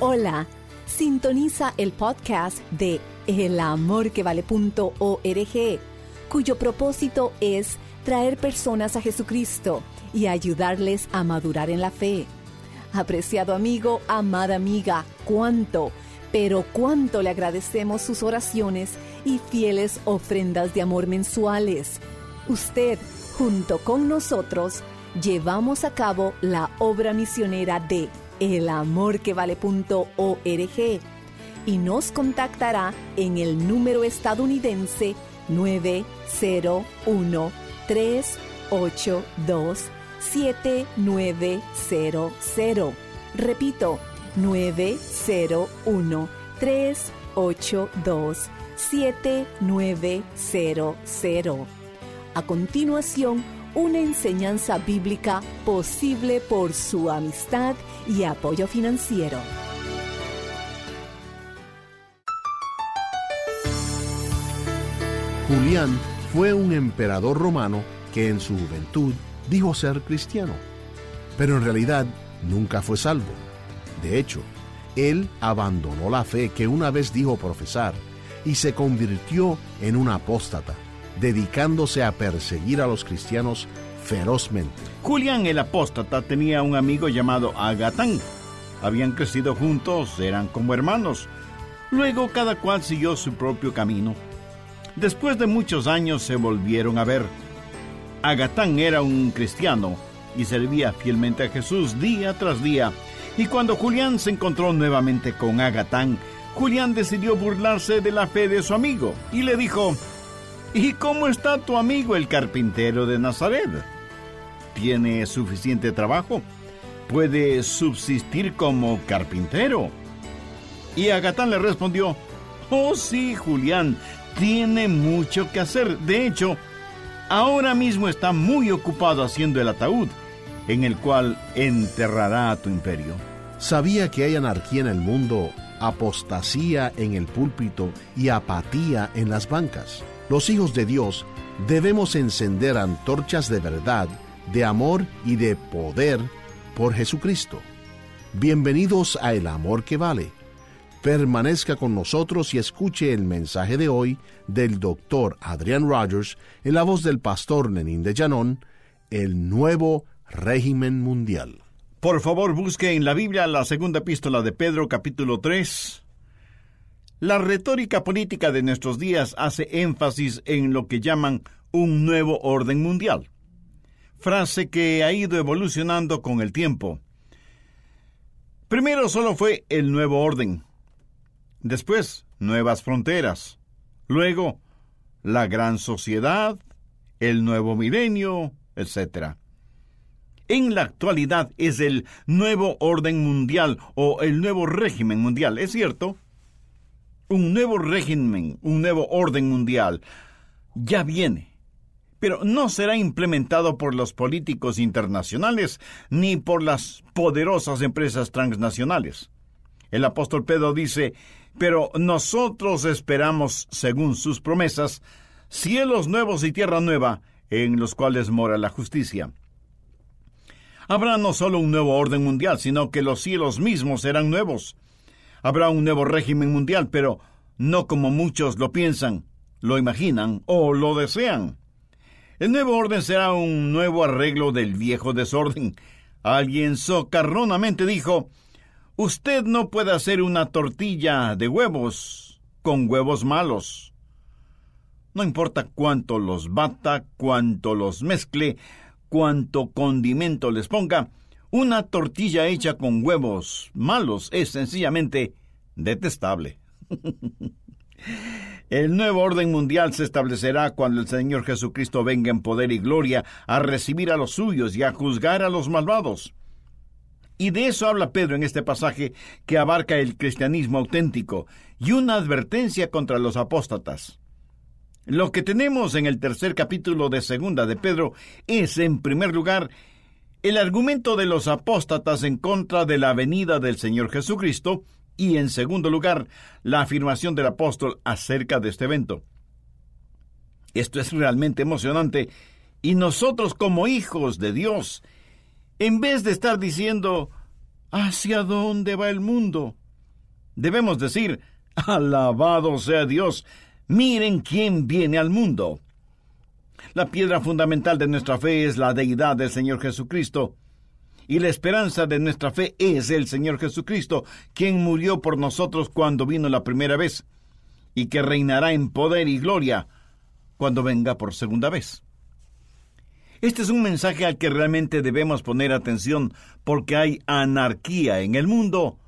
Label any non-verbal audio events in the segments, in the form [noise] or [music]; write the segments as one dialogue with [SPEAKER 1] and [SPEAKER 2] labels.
[SPEAKER 1] Hola, sintoniza el podcast de elamorquevale.org, cuyo propósito es traer personas a Jesucristo y ayudarles a madurar en la fe. Apreciado amigo, amada amiga, cuánto, pero cuánto le agradecemos sus oraciones y fieles ofrendas de amor mensuales. Usted, junto con nosotros, llevamos a cabo la obra misionera de elamorquevale.org y nos contactará en el número estadounidense 901 382 7900. Repito, 901 382 7900. A continuación, una enseñanza bíblica posible por su amistad y apoyo financiero.
[SPEAKER 2] Julián fue un emperador romano que en su juventud dijo ser cristiano, pero en realidad nunca fue salvo. De hecho, él abandonó la fe que una vez dijo profesar y se convirtió en un apóstata, dedicándose a perseguir a los cristianos ferozmente.
[SPEAKER 3] Julián el apóstata tenía un amigo llamado Agatán. Habían crecido juntos, eran como hermanos. Luego cada cual siguió su propio camino. Después de muchos años se volvieron a ver. Agatán era un cristiano y servía fielmente a Jesús día tras día. Y cuando Julián se encontró nuevamente con Agatán, Julián decidió burlarse de la fe de su amigo y le dijo, ¿Y cómo está tu amigo el carpintero de Nazaret? ¿Tiene suficiente trabajo? ¿Puede subsistir como carpintero? Y Agatán le respondió, Oh sí, Julián, tiene mucho que hacer. De hecho, ahora mismo está muy ocupado haciendo el ataúd, en el cual enterrará a tu imperio.
[SPEAKER 2] Sabía que hay anarquía en el mundo, apostasía en el púlpito y apatía en las bancas. Los hijos de Dios debemos encender antorchas de verdad, de amor y de poder por Jesucristo. Bienvenidos a El Amor que Vale. Permanezca con nosotros y escuche el mensaje de hoy del doctor Adrian Rogers en la voz del pastor Lenín de Llanón, el nuevo régimen mundial.
[SPEAKER 3] Por favor, busque en la Biblia la segunda epístola de Pedro capítulo 3. La retórica política de nuestros días hace énfasis en lo que llaman un nuevo orden mundial, frase que ha ido evolucionando con el tiempo. Primero solo fue el nuevo orden, después nuevas fronteras, luego la gran sociedad, el nuevo milenio, etc. En la actualidad es el nuevo orden mundial o el nuevo régimen mundial, ¿es cierto? Un nuevo régimen, un nuevo orden mundial ya viene, pero no será implementado por los políticos internacionales ni por las poderosas empresas transnacionales. El apóstol Pedro dice, pero nosotros esperamos, según sus promesas, cielos nuevos y tierra nueva, en los cuales mora la justicia. Habrá no solo un nuevo orden mundial, sino que los cielos mismos serán nuevos. Habrá un nuevo régimen mundial, pero no como muchos lo piensan, lo imaginan o lo desean. El nuevo orden será un nuevo arreglo del viejo desorden. alguien socarronamente dijo, Usted no puede hacer una tortilla de huevos con huevos malos. No importa cuánto los bata, cuánto los mezcle, cuánto condimento les ponga, una tortilla hecha con huevos malos es sencillamente detestable. [laughs] El nuevo orden mundial se establecerá cuando el Señor Jesucristo venga en poder y gloria a recibir a los suyos y a juzgar a los malvados. Y de eso habla Pedro en este pasaje que abarca el cristianismo auténtico y una advertencia contra los apóstatas. Lo que tenemos en el tercer capítulo de Segunda de Pedro es, en primer lugar, el argumento de los apóstatas en contra de la venida del Señor Jesucristo y, en segundo lugar, la afirmación del apóstol acerca de este evento. Esto es realmente emocionante y nosotros como hijos de Dios, en vez de estar diciendo ¿hacia dónde va el mundo? Debemos decir, alabado sea Dios, Miren quién viene al mundo. La piedra fundamental de nuestra fe es la deidad del Señor Jesucristo. Y la esperanza de nuestra fe es el Señor Jesucristo, quien murió por nosotros cuando vino la primera vez, y que reinará en poder y gloria cuando venga por segunda vez. Este es un mensaje al que realmente debemos poner atención porque hay anarquía en el mundo,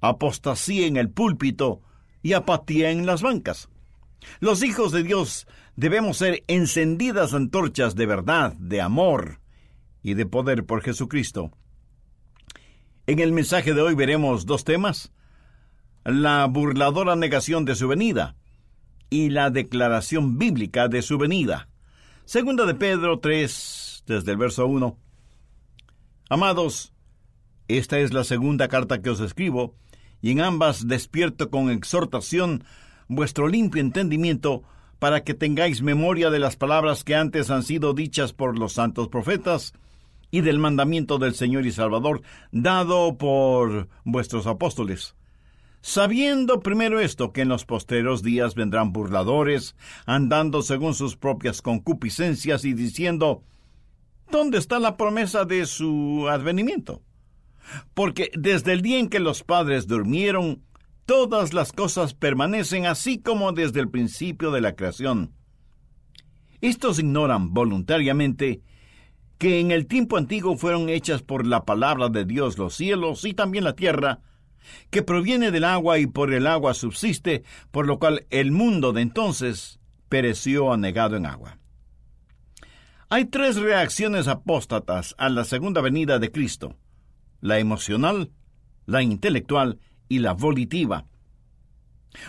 [SPEAKER 3] apostasía en el púlpito y apatía en las bancas. Los hijos de Dios debemos ser encendidas antorchas de verdad, de amor y de poder por Jesucristo. En el mensaje de hoy veremos dos temas, la burladora negación de su venida y la declaración bíblica de su venida. Segunda de Pedro 3, desde el verso 1. Amados, esta es la segunda carta que os escribo, y en ambas despierto con exhortación vuestro limpio entendimiento, para que tengáis memoria de las palabras que antes han sido dichas por los santos profetas, y del mandamiento del Señor y Salvador, dado por vuestros apóstoles. Sabiendo primero esto, que en los posteros días vendrán burladores, andando según sus propias concupiscencias y diciendo, ¿dónde está la promesa de su advenimiento? Porque desde el día en que los padres durmieron, todas las cosas permanecen así como desde el principio de la creación. Estos ignoran voluntariamente que en el tiempo antiguo fueron hechas por la palabra de Dios los cielos y también la tierra, que proviene del agua y por el agua subsiste, por lo cual el mundo de entonces pereció anegado en agua. Hay tres reacciones apóstatas a la segunda venida de Cristo, la emocional, la intelectual y la volitiva.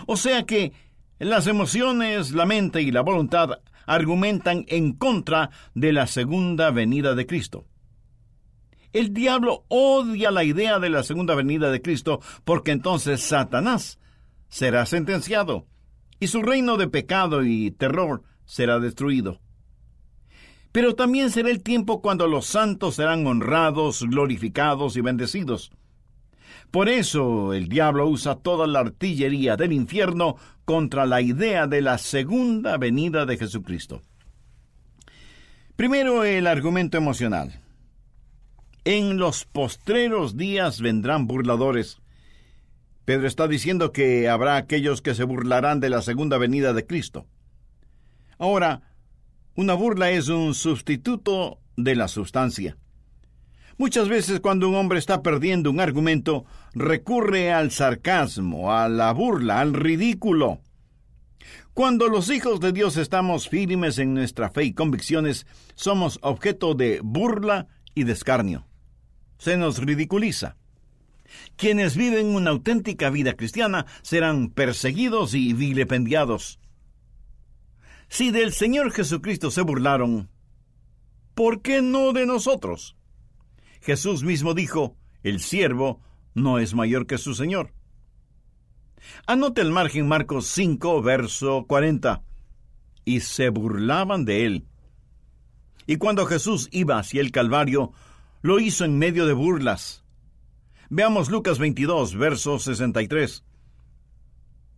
[SPEAKER 3] O sea que las emociones, la mente y la voluntad argumentan en contra de la segunda venida de Cristo. El diablo odia la idea de la segunda venida de Cristo porque entonces Satanás será sentenciado y su reino de pecado y terror será destruido. Pero también será el tiempo cuando los santos serán honrados, glorificados y bendecidos. Por eso el diablo usa toda la artillería del infierno contra la idea de la segunda venida de Jesucristo. Primero el argumento emocional. En los postreros días vendrán burladores. Pedro está diciendo que habrá aquellos que se burlarán de la segunda venida de Cristo. Ahora, una burla es un sustituto de la sustancia. Muchas veces cuando un hombre está perdiendo un argumento, recurre al sarcasmo, a la burla, al ridículo. Cuando los hijos de Dios estamos firmes en nuestra fe y convicciones, somos objeto de burla y de escarnio. Se nos ridiculiza. Quienes viven una auténtica vida cristiana serán perseguidos y vilipendiados. Si del Señor Jesucristo se burlaron, ¿por qué no de nosotros? Jesús mismo dijo, el siervo no es mayor que su Señor. Anote el margen Marcos 5, verso 40. Y se burlaban de él. Y cuando Jesús iba hacia el Calvario, lo hizo en medio de burlas. Veamos Lucas 22, verso 63.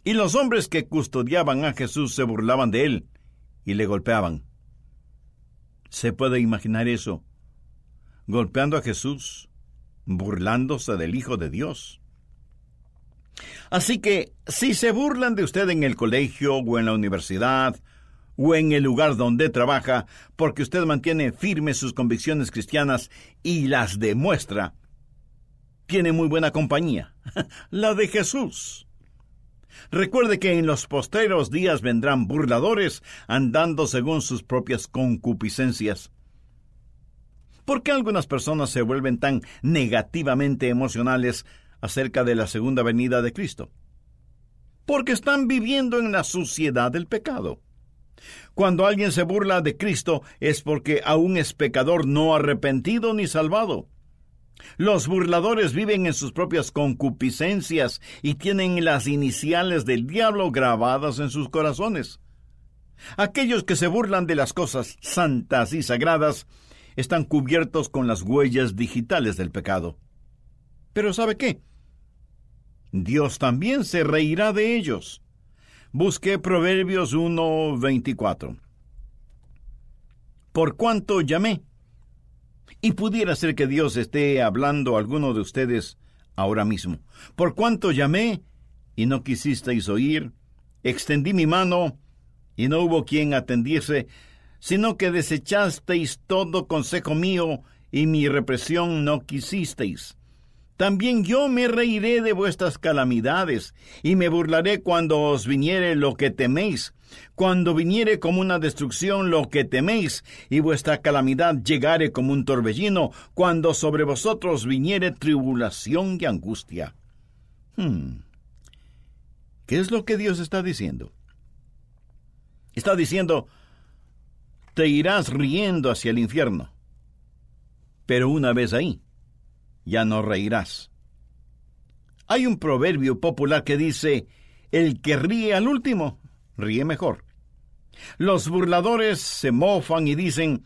[SPEAKER 3] Y los hombres que custodiaban a Jesús se burlaban de él y le golpeaban. ¿Se puede imaginar eso? Golpeando a Jesús burlándose del Hijo de Dios. Así que, si se burlan de usted en el colegio o en la universidad o en el lugar donde trabaja, porque usted mantiene firmes sus convicciones cristianas y las demuestra, tiene muy buena compañía, [laughs] la de Jesús. Recuerde que en los posteros días vendrán burladores andando según sus propias concupiscencias. ¿Por qué algunas personas se vuelven tan negativamente emocionales acerca de la segunda venida de Cristo? Porque están viviendo en la suciedad del pecado. Cuando alguien se burla de Cristo es porque aún es pecador no arrepentido ni salvado. Los burladores viven en sus propias concupiscencias y tienen las iniciales del diablo grabadas en sus corazones. Aquellos que se burlan de las cosas santas y sagradas están cubiertos con las huellas digitales del pecado. Pero ¿sabe qué? Dios también se reirá de ellos. Busque Proverbios 1:24. Por cuanto llamé, y pudiera ser que Dios esté hablando a alguno de ustedes ahora mismo. Por cuanto llamé y no quisisteis oír, extendí mi mano y no hubo quien atendiese, sino que desechasteis todo consejo mío y mi represión no quisisteis. También yo me reiré de vuestras calamidades, y me burlaré cuando os viniere lo que teméis, cuando viniere como una destrucción lo que teméis, y vuestra calamidad llegare como un torbellino, cuando sobre vosotros viniere tribulación y angustia. Hmm. ¿Qué es lo que Dios está diciendo? Está diciendo, te irás riendo hacia el infierno. Pero una vez ahí, ya no reirás. Hay un proverbio popular que dice, el que ríe al último, ríe mejor. Los burladores se mofan y dicen,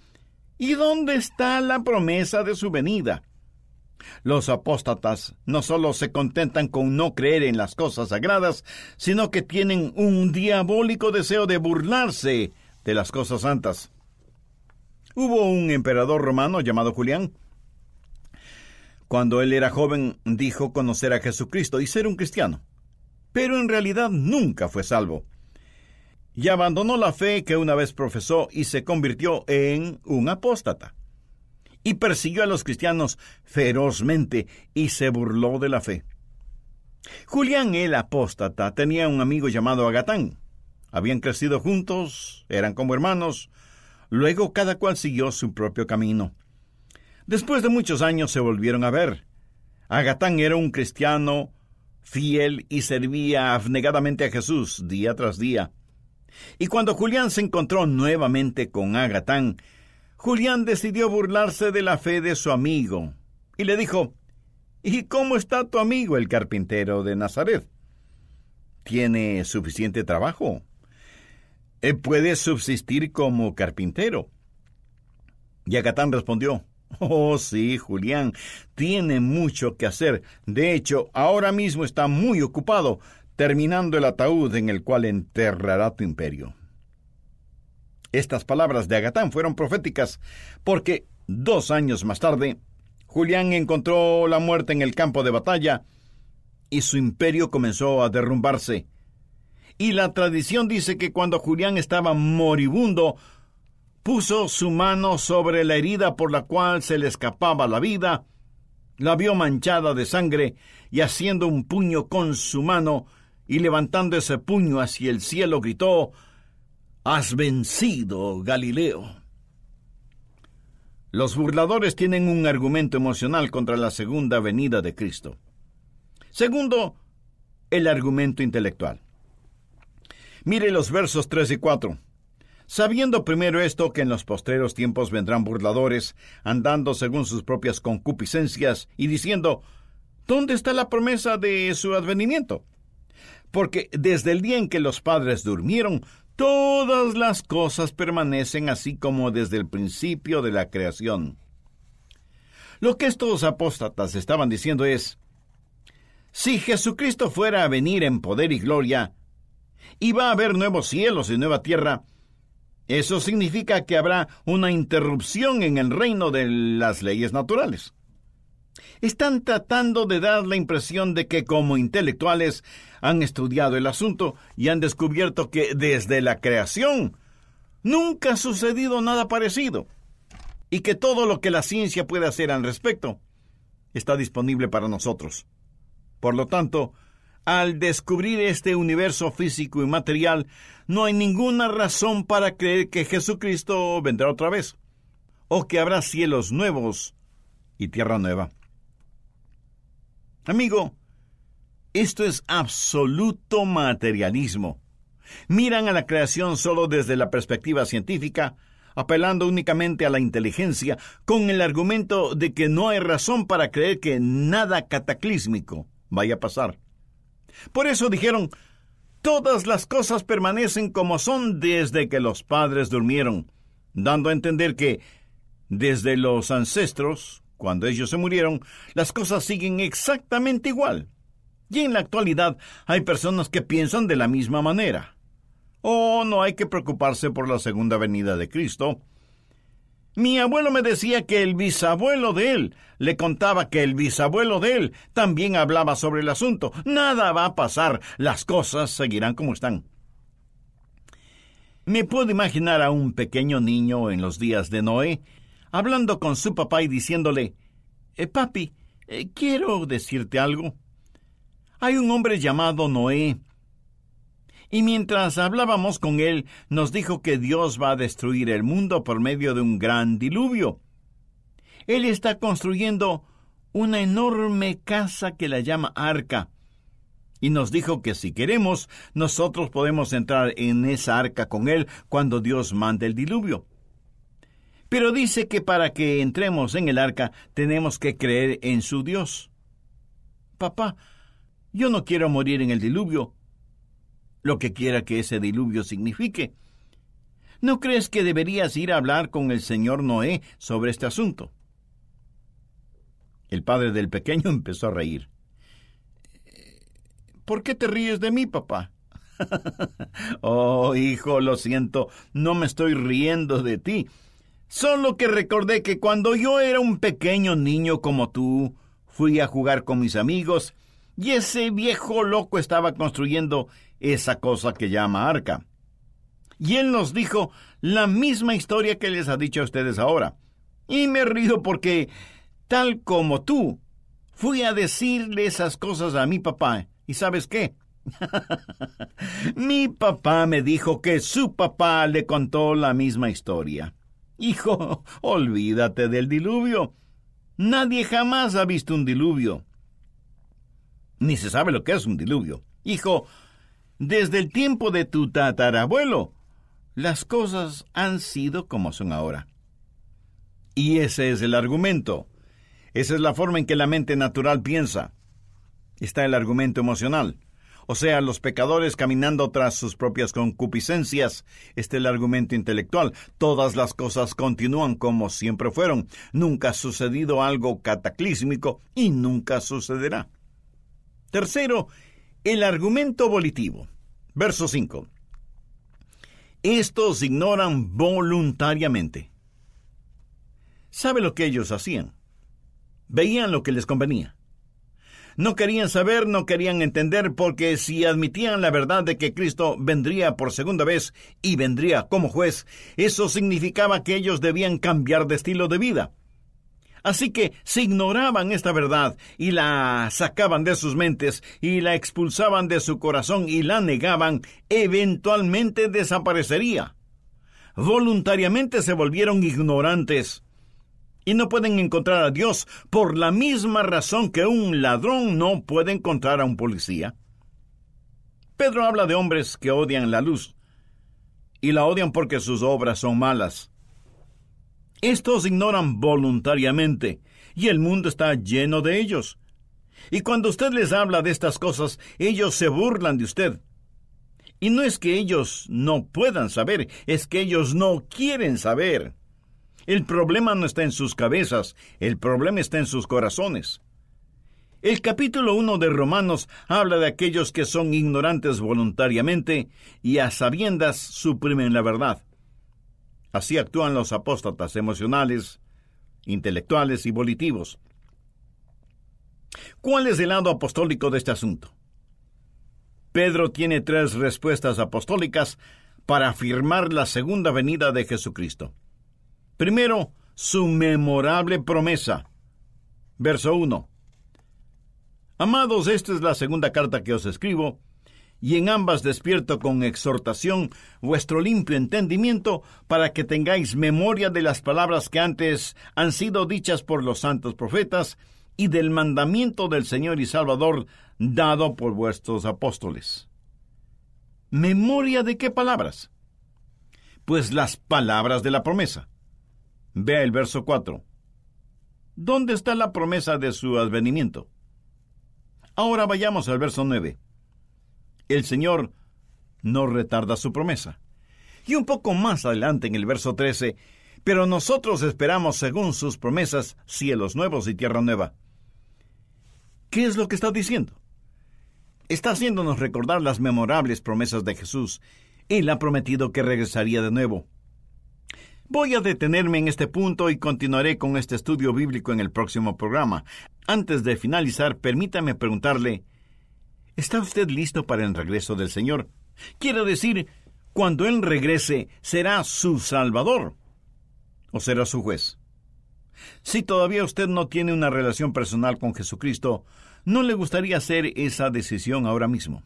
[SPEAKER 3] ¿y dónde está la promesa de su venida? Los apóstatas no solo se contentan con no creer en las cosas sagradas, sino que tienen un diabólico deseo de burlarse de las cosas santas. Hubo un emperador romano llamado Julián. Cuando él era joven dijo conocer a Jesucristo y ser un cristiano, pero en realidad nunca fue salvo. Y abandonó la fe que una vez profesó y se convirtió en un apóstata. Y persiguió a los cristianos ferozmente y se burló de la fe. Julián el apóstata tenía un amigo llamado Agatán. Habían crecido juntos, eran como hermanos, Luego cada cual siguió su propio camino. Después de muchos años se volvieron a ver. Agatán era un cristiano fiel y servía abnegadamente a Jesús día tras día. Y cuando Julián se encontró nuevamente con Agatán, Julián decidió burlarse de la fe de su amigo y le dijo, ¿Y cómo está tu amigo el carpintero de Nazaret? ¿Tiene suficiente trabajo? Eh, puede subsistir como carpintero. Y Agatán respondió, Oh, sí, Julián, tiene mucho que hacer. De hecho, ahora mismo está muy ocupado terminando el ataúd en el cual enterrará tu imperio. Estas palabras de Agatán fueron proféticas, porque dos años más tarde, Julián encontró la muerte en el campo de batalla y su imperio comenzó a derrumbarse. Y la tradición dice que cuando Julián estaba moribundo, puso su mano sobre la herida por la cual se le escapaba la vida, la vio manchada de sangre y haciendo un puño con su mano y levantando ese puño hacia el cielo gritó, Has vencido, Galileo. Los burladores tienen un argumento emocional contra la segunda venida de Cristo. Segundo, el argumento intelectual. Mire los versos 3 y 4. Sabiendo primero esto que en los postreros tiempos vendrán burladores, andando según sus propias concupiscencias, y diciendo, ¿dónde está la promesa de su advenimiento? Porque desde el día en que los padres durmieron, todas las cosas permanecen así como desde el principio de la creación. Lo que estos apóstatas estaban diciendo es, si Jesucristo fuera a venir en poder y gloria, y va a haber nuevos cielos y nueva tierra. Eso significa que habrá una interrupción en el reino de las leyes naturales. Están tratando de dar la impresión de que como intelectuales han estudiado el asunto y han descubierto que desde la creación nunca ha sucedido nada parecido y que todo lo que la ciencia puede hacer al respecto está disponible para nosotros. Por lo tanto, al descubrir este universo físico y material, no hay ninguna razón para creer que Jesucristo vendrá otra vez, o que habrá cielos nuevos y tierra nueva. Amigo, esto es absoluto materialismo. Miran a la creación solo desde la perspectiva científica, apelando únicamente a la inteligencia, con el argumento de que no hay razón para creer que nada cataclísmico vaya a pasar. Por eso dijeron, todas las cosas permanecen como son desde que los padres durmieron, dando a entender que desde los ancestros, cuando ellos se murieron, las cosas siguen exactamente igual. Y en la actualidad hay personas que piensan de la misma manera. Oh, no hay que preocuparse por la segunda venida de Cristo. Mi abuelo me decía que el bisabuelo de él le contaba que el bisabuelo de él también hablaba sobre el asunto. Nada va a pasar, las cosas seguirán como están. Me puedo imaginar a un pequeño niño en los días de Noé hablando con su papá y diciéndole, eh, Papi, eh, quiero decirte algo. Hay un hombre llamado Noé. Y mientras hablábamos con él, nos dijo que Dios va a destruir el mundo por medio de un gran diluvio. Él está construyendo una enorme casa que la llama arca. Y nos dijo que si queremos, nosotros podemos entrar en esa arca con él cuando Dios mande el diluvio. Pero dice que para que entremos en el arca tenemos que creer en su Dios. Papá, yo no quiero morir en el diluvio, lo que quiera que ese diluvio signifique. ¿No crees que deberías ir a hablar con el señor Noé sobre este asunto? El padre del pequeño empezó a reír. ¿Por qué te ríes de mí, papá? [laughs] oh, hijo, lo siento, no me estoy riendo de ti. Solo que recordé que cuando yo era un pequeño niño como tú, fui a jugar con mis amigos y ese viejo loco estaba construyendo esa cosa que llama arca. Y él nos dijo la misma historia que les ha dicho a ustedes ahora. Y me río porque, tal como tú, fui a decirle esas cosas a mi papá. ¿Y sabes qué? [laughs] mi papá me dijo que su papá le contó la misma historia. Hijo, [laughs] olvídate del diluvio. Nadie jamás ha visto un diluvio. Ni se sabe lo que es un diluvio. Hijo, desde el tiempo de tu tatarabuelo, las cosas han sido como son ahora. Y ese es el argumento. Esa es la forma en que la mente natural piensa. Está el argumento emocional o sea, los pecadores caminando tras sus propias concupiscencias. Este es el argumento intelectual. Todas las cosas continúan como siempre fueron. Nunca ha sucedido algo cataclísmico y nunca sucederá. Tercero, el argumento volitivo. Verso 5. Estos ignoran voluntariamente. ¿Sabe lo que ellos hacían? Veían lo que les convenía. No querían saber, no querían entender, porque si admitían la verdad de que Cristo vendría por segunda vez y vendría como juez, eso significaba que ellos debían cambiar de estilo de vida. Así que si ignoraban esta verdad y la sacaban de sus mentes y la expulsaban de su corazón y la negaban, eventualmente desaparecería. Voluntariamente se volvieron ignorantes y no pueden encontrar a Dios por la misma razón que un ladrón no puede encontrar a un policía. Pedro habla de hombres que odian la luz y la odian porque sus obras son malas. Estos ignoran voluntariamente y el mundo está lleno de ellos. Y cuando usted les habla de estas cosas, ellos se burlan de usted. Y no es que ellos no puedan saber, es que ellos no quieren saber. El problema no está en sus cabezas, el problema está en sus corazones. El capítulo 1 de Romanos habla de aquellos que son ignorantes voluntariamente y a sabiendas suprimen la verdad. Así actúan los apóstatas emocionales, intelectuales y volitivos. ¿Cuál es el lado apostólico de este asunto? Pedro tiene tres respuestas apostólicas para afirmar la segunda venida de Jesucristo. Primero, su memorable promesa. Verso 1. Amados, esta es la segunda carta que os escribo, y en ambas despierto con exhortación vuestro limpio entendimiento para que tengáis memoria de las palabras que antes han sido dichas por los santos profetas y del mandamiento del Señor y Salvador dado por vuestros apóstoles. ¿Memoria de qué palabras? Pues las palabras de la promesa. Vea el verso 4. ¿Dónde está la promesa de su advenimiento? Ahora vayamos al verso 9 el Señor no retarda su promesa. Y un poco más adelante en el verso 13, pero nosotros esperamos según sus promesas cielos nuevos y tierra nueva. ¿Qué es lo que está diciendo? Está haciéndonos recordar las memorables promesas de Jesús. Él ha prometido que regresaría de nuevo. Voy a detenerme en este punto y continuaré con este estudio bíblico en el próximo programa. Antes de finalizar, permítame preguntarle, ¿Está usted listo para el regreso del Señor? Quiero decir, cuando Él regrese, ¿será su Salvador o será su juez? Si todavía usted no tiene una relación personal con Jesucristo, ¿no le gustaría hacer esa decisión ahora mismo?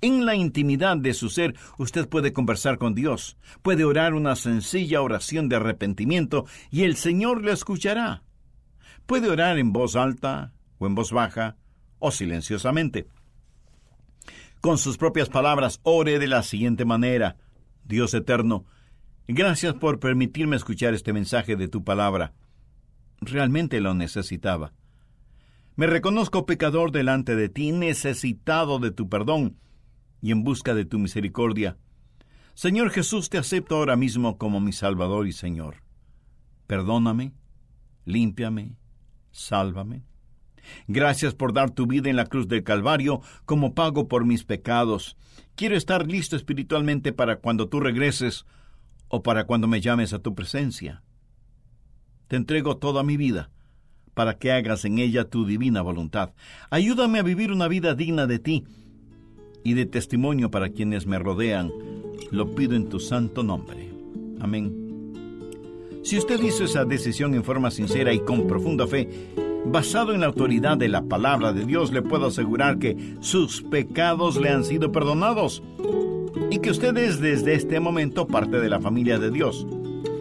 [SPEAKER 3] En la intimidad de su ser, usted puede conversar con Dios, puede orar una sencilla oración de arrepentimiento y el Señor le escuchará. Puede orar en voz alta o en voz baja, o silenciosamente. Con sus propias palabras, ore de la siguiente manera. Dios eterno, gracias por permitirme escuchar este mensaje de tu palabra. Realmente lo necesitaba. Me reconozco pecador delante de ti, necesitado de tu perdón y en busca de tu misericordia. Señor Jesús, te acepto ahora mismo como mi Salvador y Señor. Perdóname, límpiame, sálvame. Gracias por dar tu vida en la cruz del Calvario como pago por mis pecados. Quiero estar listo espiritualmente para cuando tú regreses o para cuando me llames a tu presencia. Te entrego toda mi vida para que hagas en ella tu divina voluntad. Ayúdame a vivir una vida digna de ti y de testimonio para quienes me rodean. Lo pido en tu santo nombre. Amén. Si usted hizo esa decisión en forma sincera y con profunda fe, basado en la autoridad de la palabra de Dios, le puedo asegurar que sus pecados le han sido perdonados y que usted es desde este momento parte de la familia de Dios.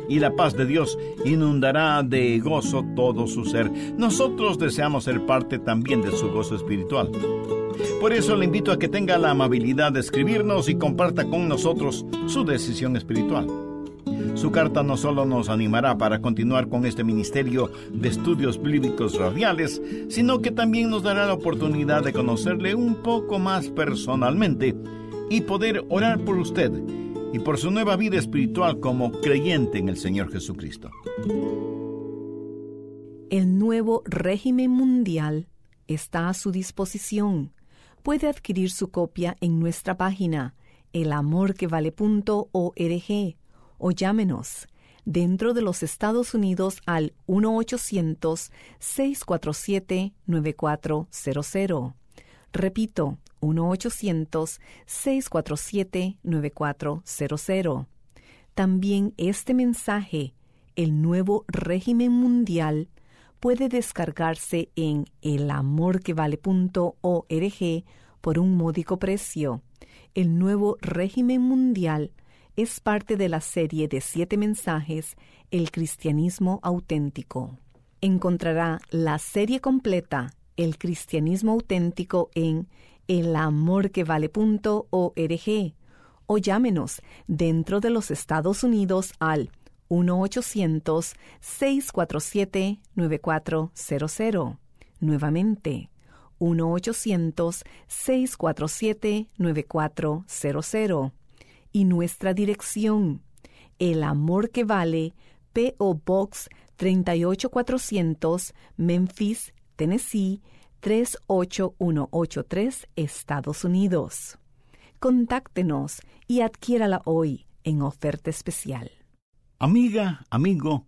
[SPEAKER 3] Y la paz de Dios inundará de gozo todo su ser. Nosotros deseamos ser parte también de su gozo espiritual. Por eso le invito a que tenga la amabilidad de escribirnos y comparta con nosotros su decisión espiritual. Su carta no solo nos animará para continuar con este ministerio de estudios bíblicos radiales, sino que también nos dará la oportunidad de conocerle un poco más personalmente y poder orar por usted y por su nueva vida espiritual como creyente en el Señor Jesucristo.
[SPEAKER 1] El nuevo régimen mundial está a su disposición. Puede adquirir su copia en nuestra página elamorquevale.org o llámenos dentro de los Estados Unidos al 1-800-647-9400. Repito, 1-800-647-9400. También este mensaje, el nuevo régimen mundial, puede descargarse en elamorquevale.org por un módico precio. El nuevo régimen mundial es parte de la serie de siete mensajes El cristianismo auténtico. Encontrará la serie completa El cristianismo auténtico en elamorquevale.org o llámenos dentro de los Estados Unidos al 1-800-647-9400. Nuevamente, 1-800-647-9400 y nuestra dirección. El amor que vale, P.O. Box 38400, Memphis, Tennessee 38183, Estados Unidos. Contáctenos y adquiérala hoy en oferta especial.
[SPEAKER 3] Amiga, amigo,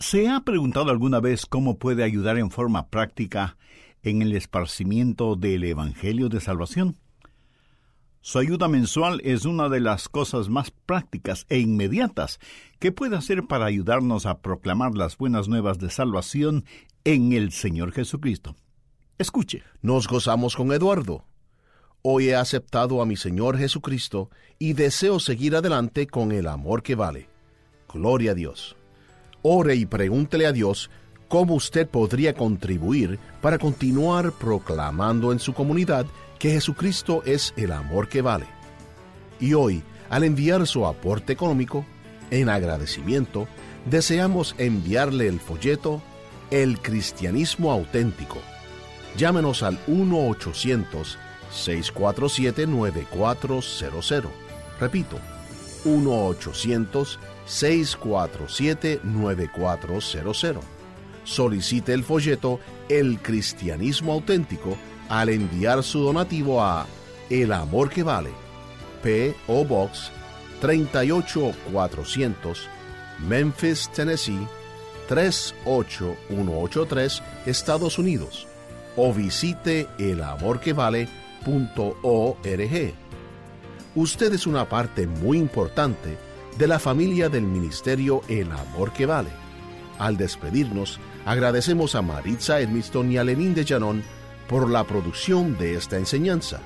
[SPEAKER 3] ¿Se ha preguntado alguna vez cómo puede ayudar en forma práctica en el esparcimiento del Evangelio de Salvación? Su ayuda mensual es una de las cosas más prácticas e inmediatas que puede hacer para ayudarnos a proclamar las buenas nuevas de salvación en el Señor Jesucristo. Escuche.
[SPEAKER 2] Nos gozamos con Eduardo. Hoy he aceptado a mi Señor Jesucristo y deseo seguir adelante con el amor que vale. Gloria a Dios. Ore y pregúntele a Dios cómo usted podría contribuir para continuar proclamando en su comunidad que Jesucristo es el amor que vale. Y hoy, al enviar su aporte económico, en agradecimiento, deseamos enviarle el folleto El Cristianismo Auténtico. Llámenos al 1-800-647-9400. Repito, 1-800-647-9400. Solicite el folleto El Cristianismo Auténtico al enviar su donativo a El Amor que Vale, P.O. Box 38400, Memphis, Tennessee 38183, Estados Unidos, o visite elamorquevale.org. Usted es una parte muy importante de la familia del ministerio El Amor que Vale. Al despedirnos, agradecemos a Maritza Edmiston y a Lenín de Llanón por la producción de esta enseñanza.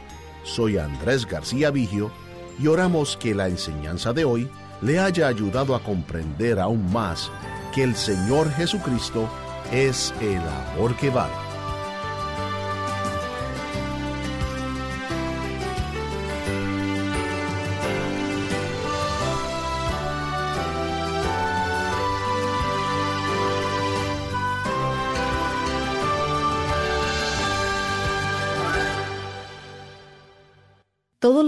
[SPEAKER 2] Soy Andrés García Vigio y oramos que la enseñanza de hoy le haya ayudado a comprender aún más que el Señor Jesucristo es el amor que vale.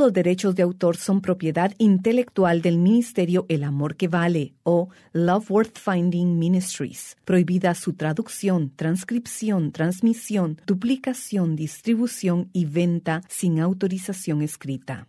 [SPEAKER 1] Los derechos de autor son propiedad intelectual del Ministerio El Amor que Vale o Love Worth Finding Ministries. Prohibida su traducción, transcripción, transmisión, duplicación, distribución y venta sin autorización escrita.